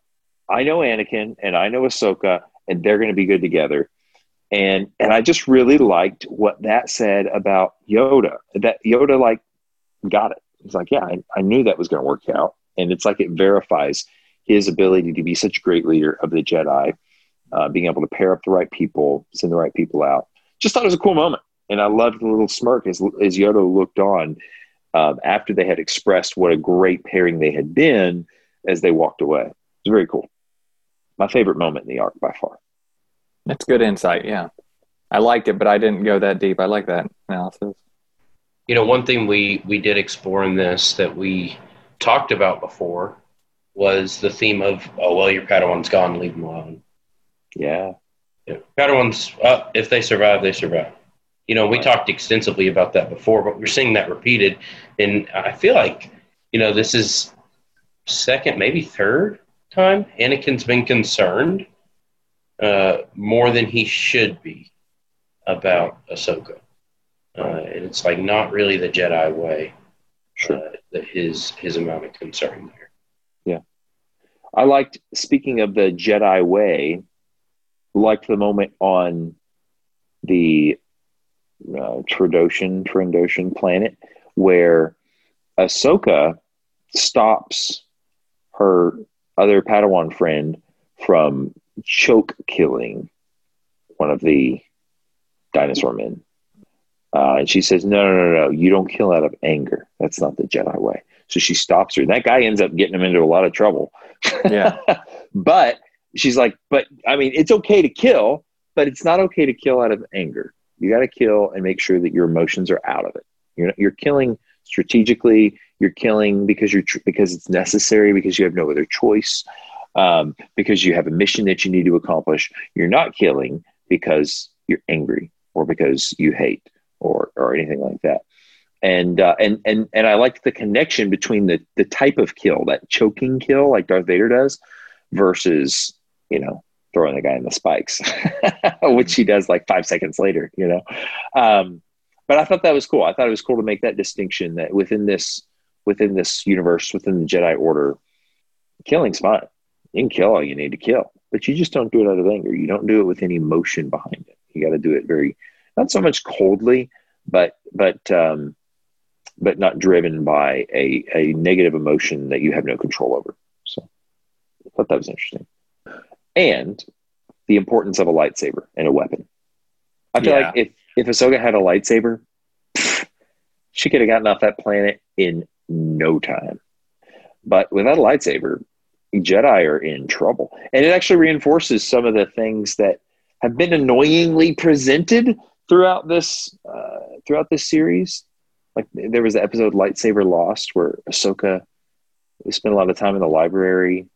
I know Anakin and I know Ahsoka, and they're going to be good together. And and I just really liked what that said about Yoda. That Yoda like got it. He's like, yeah, I, I knew that was going to work out, and it's like it verifies his ability to be such a great leader of the Jedi, uh, being able to pair up the right people, send the right people out. Just thought it was a cool moment, and I loved the little smirk as as Yoda looked on um, after they had expressed what a great pairing they had been as they walked away. It was very cool. My favorite moment in the arc by far. That's good insight. Yeah. I liked it, but I didn't go that deep. I like that analysis. You know, one thing we we did explore in this that we talked about before was the theme of, oh well, your Padawan's gone, leave him alone. Yeah. Yeah. Padawans, uh, if they survive, they survive. You know, we talked extensively about that before, but we're seeing that repeated, and I feel like you know this is second, maybe third time Anakin's been concerned uh, more than he should be about Ahsoka, uh, and it's like not really the Jedi way. Sure. Uh, that his his amount of concern there. Yeah, I liked speaking of the Jedi way. Liked the moment on the uh, Trandoshan Trandoshan planet where Ahsoka stops her other Padawan friend from choke killing one of the dinosaur men. Uh, and she says, no, no, no, no, you don't kill out of anger. That's not the Jedi way. So she stops her. And that guy ends up getting him into a lot of trouble. Yeah. (laughs) but she's like, but I mean, it's okay to kill, but it's not okay to kill out of anger. You got to kill and make sure that your emotions are out of it. You're, you're killing strategically. You're killing because you're because it's necessary because you have no other choice. Um, because you have a mission that you need to accomplish. You're not killing because you're angry or because you hate or or anything like that. And uh, and and and I like the connection between the the type of kill, that choking kill like Darth Vader does, versus you know throwing the guy in the spikes, (laughs) which he does like five seconds later. You know, um, but I thought that was cool. I thought it was cool to make that distinction that within this within this universe, within the Jedi Order, killing's fine. You can kill all you need to kill, but you just don't do it out of anger. You don't do it with any emotion behind it. You got to do it very, not so much coldly, but but um, but not driven by a a negative emotion that you have no control over. So I thought that was interesting, and the importance of a lightsaber and a weapon. I feel Yeah. like if if Ahsoka had a lightsaber, pff, (laughs) she could have gotten off that planet in no time. But without a lightsaber, Jedi are in trouble. And it actually reinforces some of the things that have been annoyingly presented throughout this uh, throughout this series. Like there was the episode "Lightsaber Lost" where Ahsoka spent a lot of time in the library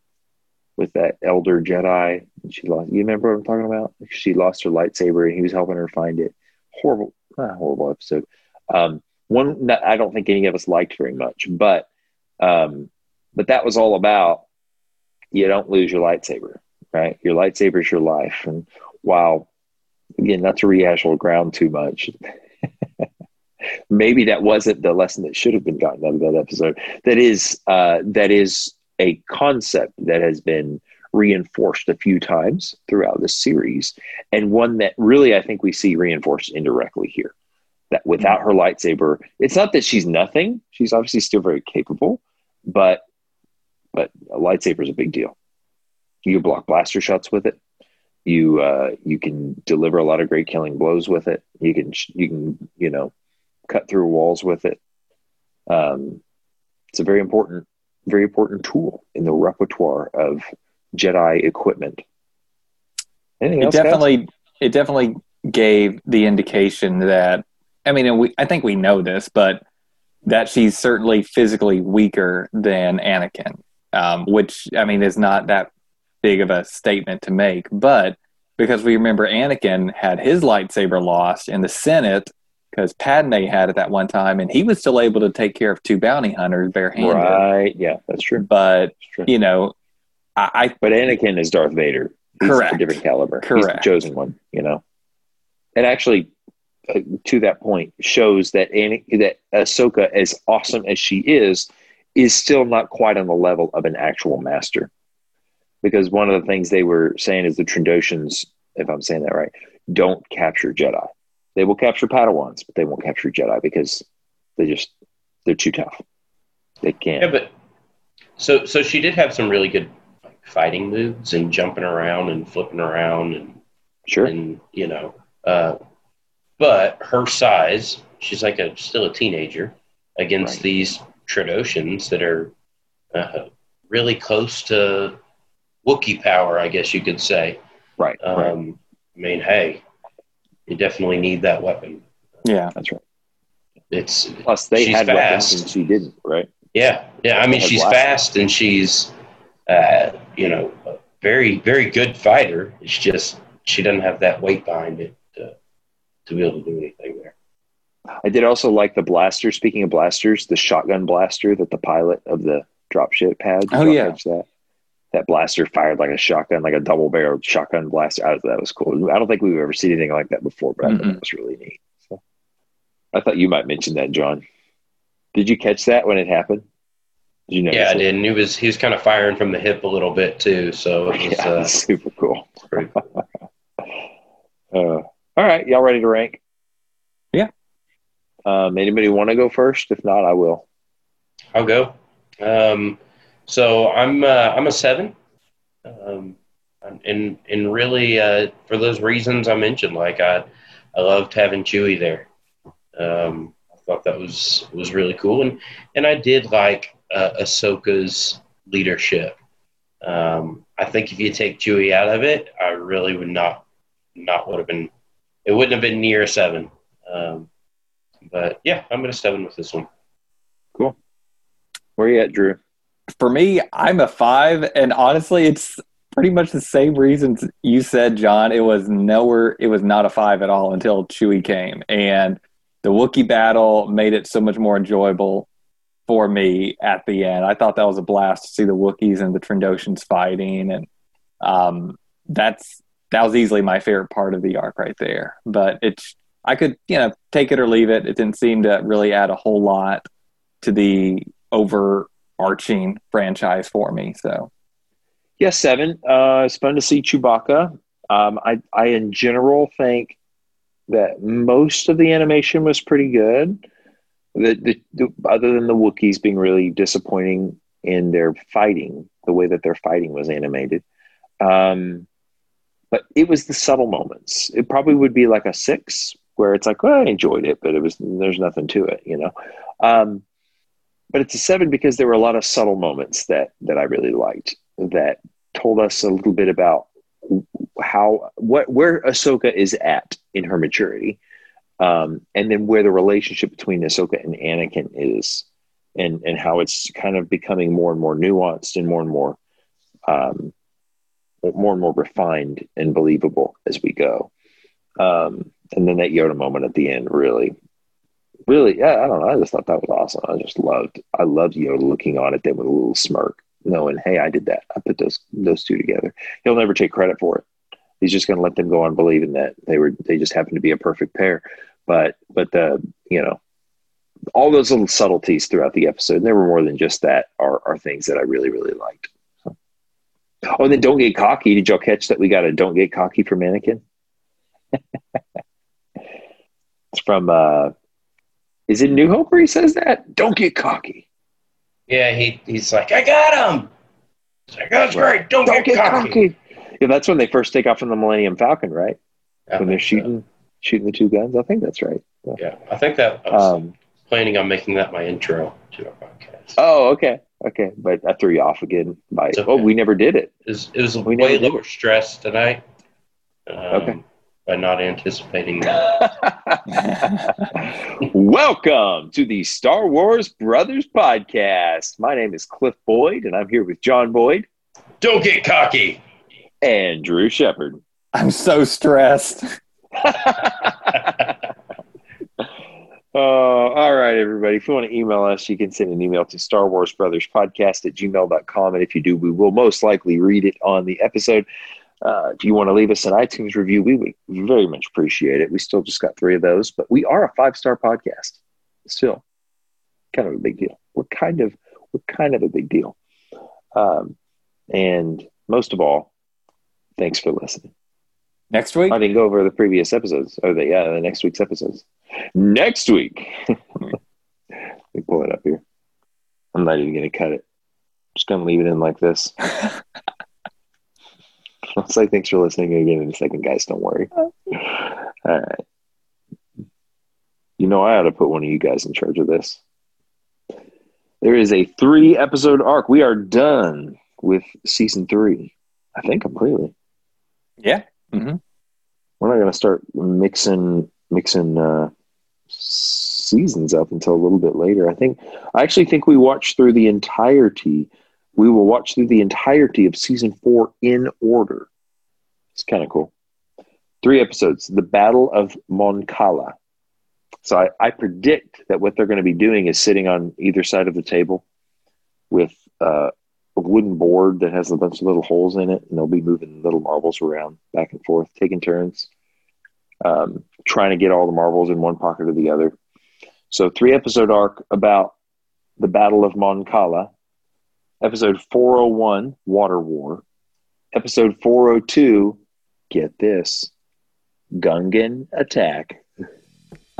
with that elder Jedi. And she lost. You remember what I'm talking about? She lost her lightsaber, and he was helping her find it. Horrible, horrible episode. Um, one that I don't think any of us liked very much, but um, but that was all about you don't lose your lightsaber, right? Your lightsaber is your life, and while again, not to rehash old ground too much. (laughs) Maybe that wasn't the lesson that should have been gotten out of that episode. That is, uh, that is a concept that has been reinforced a few times throughout the series, and one that really I think we see reinforced indirectly here. That without her lightsaber, it's not that she's nothing. She's obviously still very capable, but but a lightsaber is a big deal. You block blaster shots with it. You uh, you can deliver a lot of great killing blows with it. You can you can you know cut through walls with it. Um, it's a very important very important tool in the repertoire of Jedi equipment. Anything it else? guys? definitely it definitely gave the indication that I mean and we I think we know this, but that she's certainly physically weaker than Anakin, um, which I mean is not that big of a statement to make, but because we remember Anakin had his lightsaber lost in the Senate because Padme had it that one time, and he was still able to take care of two bounty hunters barehanded. Right. Yeah, that's true. But That's true. you know, I, I But Anakin is Darth Vader. He's Correct. a different caliber. Correct. the chosen one, you know. And actually, uh, to that point, shows that Ana- that Ahsoka, as awesome as she is, is still not quite on the level of an actual master. Because one of the things they were saying is the Trandoshans, if I'm saying that right, don't capture Jedi. They will capture Padawans, but they won't capture Jedi because they just they're too tough. They can't. Yeah, but so so she did have some really good like, fighting moves and jumping around and flipping around and sure. and you know, uh, but her size, she's like a still a teenager against Right. these Trandoshans that are uh, really close to Wookiee power, I guess you could say. right. right. Um, I mean, hey, you definitely need that weapon. yeah, That's right. It's Plus, they She's had weapons fast. and she didn't, right? Yeah, yeah. I mean, she's fast and she's, uh, you know, a very, very good fighter. It's just she doesn't have that weight behind it to, to be able to do anything there. I did also like the blaster. Speaking of blasters, the shotgun blaster that the pilot of the dropship had. Did Oh, yeah. catch that that blaster fired like a shotgun, like a double barreled shotgun blaster. I, that was cool. I don't think we've ever seen anything like that before, but I thought that was really neat. So, I thought you might mention that, John. Did you catch that when it happened? Did you notice Yeah, I did. And he was he was kind of firing from the hip a little bit too. So it was (laughs) Yeah, uh, super cool. pretty (laughs) Uh, all right, y'all ready to rank? Yeah. Um, anybody want to go first? If not, I will. I'll go. Um, so I'm uh, I'm a seven, um, and and really uh, for those reasons I mentioned, like I I loved having Chewie there. Um, I thought that was was really cool, and and I did like uh, Ahsoka's leadership. Um, I think if you take Chewie out of it, I really would not not would have been it wouldn't have been near a seven. Um, but yeah, I'm at a seven with this one. Cool. Where are you at, Drew? For me, I'm a five, and honestly, it's pretty much the same reasons you said, John. It was nowhere. It was not a five at all until Chewie came, and the Wookiee battle made it so much more enjoyable for me at the end. I thought that was a blast to see the Wookiees and the Trandoshans fighting, and um, that's that was easily my favorite part of the arc right there. But it's I could you know take it or leave it. It didn't seem to really add a whole lot to the overarching franchise for me. So Yeah, seven. Uh, it's fun to see Chewbacca. Um, I, I in general think that most of the animation was pretty good. The, the, the other than the Wookiees being really disappointing in their fighting, the way that their fighting was animated. Um, but it was the subtle moments. It probably would be like a six, where it's like, well, I enjoyed it, but it was there's nothing to it, you know. Um, but it's a seven because there were a lot of subtle moments that that I really liked that told us a little bit about how what where Ahsoka is at in her maturity, um, and then where the relationship between Ahsoka and Anakin is, and and how it's kind of becoming more and more nuanced and more and more, um, more and more refined and believable as we go. Um, and then that Yoda moment at the end really really, yeah, I don't know. I just thought that was awesome. I just loved, I loved Yoda looking on at them with a little smirk, knowing, hey, I did that. I put those those two together. He'll never take credit for it. He's just going to let them go on believing that they were they just happened to be a perfect pair. But but the you know all those little subtleties throughout the episode, there were more than just that, are are things that I really really liked. So. Oh, and then don't get cocky. Did y'all catch that we got a don't get cocky for Anakin? (laughs) it's from uh is it New Hope where he says that? Don't get cocky. Yeah, he he's like, I got him. He's like, that's great. Don't, Don't get, get cocky. cocky. Yeah, that's when they first take off from the Millennium Falcon, right? I when they're think so. shooting shooting the two guns. I think that's right. Yeah. Yeah, I think that I was Um, planning on making that my intro to our podcast. oh, okay, okay. But I threw you off again by okay. oh, we never did it. It was, it was We way lower stress tonight. Um, Okay. By not anticipating that. (laughs) Welcome to the Star Wars Brothers podcast. My name is Cliff Boyd, and I'm here with John Boyd Don't get cocky. and Drew Shepard. I'm so stressed. (laughs) Uh, all right, everybody. If you want to email us, you can send an email to Star Wars Brothers Podcast at gmail.com. And if you do, we will most likely read it on the episode. Uh, if you want to leave us an iTunes review, we would very much appreciate it. We still just got three of those, but we are a five star podcast. Still, kind of a big deal. We're kind of we're kind of a big deal. Um, and most of all, thanks for listening. Next week, I didn't go over the previous episodes. Or the yeah, the next week's episodes. Next week. (laughs) Let me pull it up here. I'm not even gonna cut it. just gonna leave it in like this. (laughs) (laughs) I'll say thanks for listening again in a second, guys. Don't worry. (laughs) All right. You know I ought to put one of you guys in charge of this. There is a three episode arc. We are done with season three. I think completely yeah. hmm we're not going to start mixing mixing uh, seasons up until a little bit later. I think I actually think we watched through the entirety. We will watch through the entirety of season four in order. It's kind of cool. Three episodes: the Battle of Mon Cala. So I, I predict that what they're going to be doing is sitting on either side of the table with uh, a wooden board that has a bunch of little holes in it, and they'll be moving little marbles around back and forth, taking turns, um, trying to get all the marbles in one pocket or the other. So, three episode arc about the Battle of Mon Cala, Episode 401, Water War. Episode 402, get this, Gungan Attack. (laughs)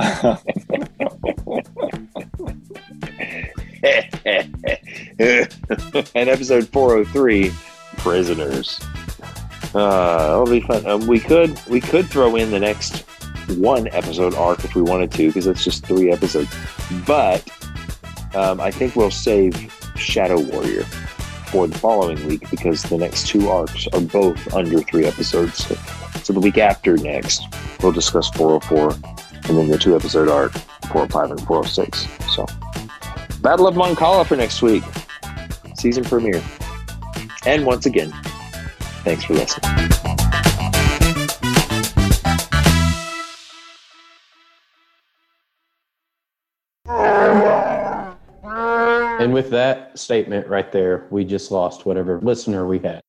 and episode 403, Prisoners. Uh, that'll be fun. Um, we could we could throw in the next one episode arc if we wanted to, because it's just three episodes. But um, I think we'll save Shadow Warrior for the following week because the next two arcs are both under three episodes. So, the week after next, we'll discuss 404 and then the two episode arc 405 and 406. So, Battle of Mon Cala for next week, season premiere. And once again, thanks for listening. And with that statement right there, we just lost whatever listener we had.